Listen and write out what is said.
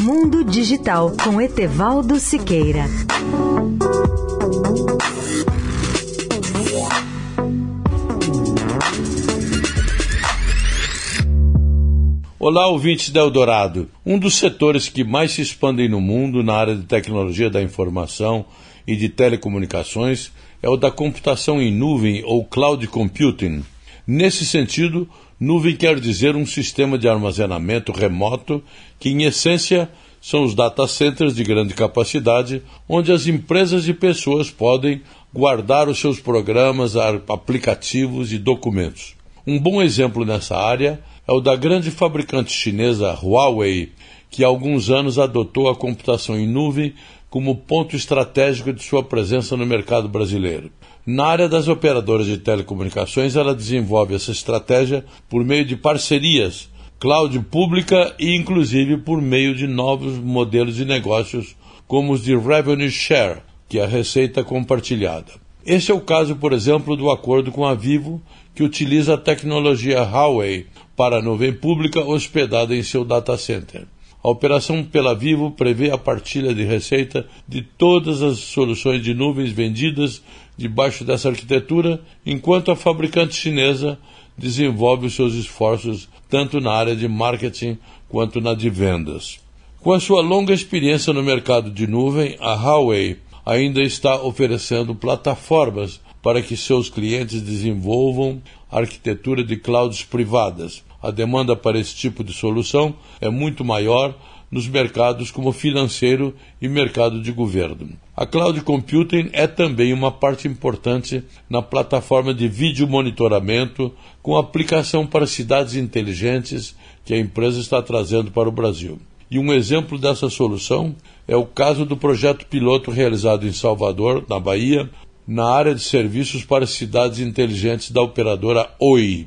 Mundo Digital com Etevaldo Siqueira. Olá, ouvintes da Eldorado. Um dos setores que mais se expandem no mundo na área de tecnologia da informação e de telecomunicações é o da computação em nuvem ou cloud computing. Nesse sentido, nuvem quer dizer um sistema de armazenamento remoto que, em essência, são os data centers de grande capacidade, onde as empresas e pessoas podem guardar os seus programas, aplicativos e documentos. Um bom exemplo nessa área é o da grande fabricante chinesa Huawei, que há alguns anos adotou a computação em nuvem como ponto estratégico de sua presença no mercado brasileiro. Na área das operadoras de telecomunicações, ela desenvolve essa estratégia por meio de parcerias, cloud pública e inclusive por meio de novos modelos de negócios, como os de revenue share, que é a receita compartilhada. Esse é o caso, por exemplo, do acordo com a Vivo, que utiliza a tecnologia Huawei para a nuvem pública hospedada em seu data center. A operação pela Vivo prevê a partilha de receita de todas as soluções de nuvens vendidas debaixo dessa arquitetura, enquanto a fabricante chinesa desenvolve os seus esforços tanto na área de marketing quanto na de vendas. Com a sua longa experiência no mercado de nuvem, a Huawei ainda está oferecendo plataformas para que seus clientes desenvolvam arquitetura de clouds privadas. A demanda para esse tipo de solução é muito maior nos mercados como financeiro e mercado de governo. A cloud computing é também uma parte importante na plataforma de vídeo monitoramento com aplicação para cidades inteligentes que a empresa está trazendo para o Brasil. E um exemplo dessa solução é o caso do projeto piloto realizado em Salvador, na Bahia, na área de serviços para cidades inteligentes da operadora Oi.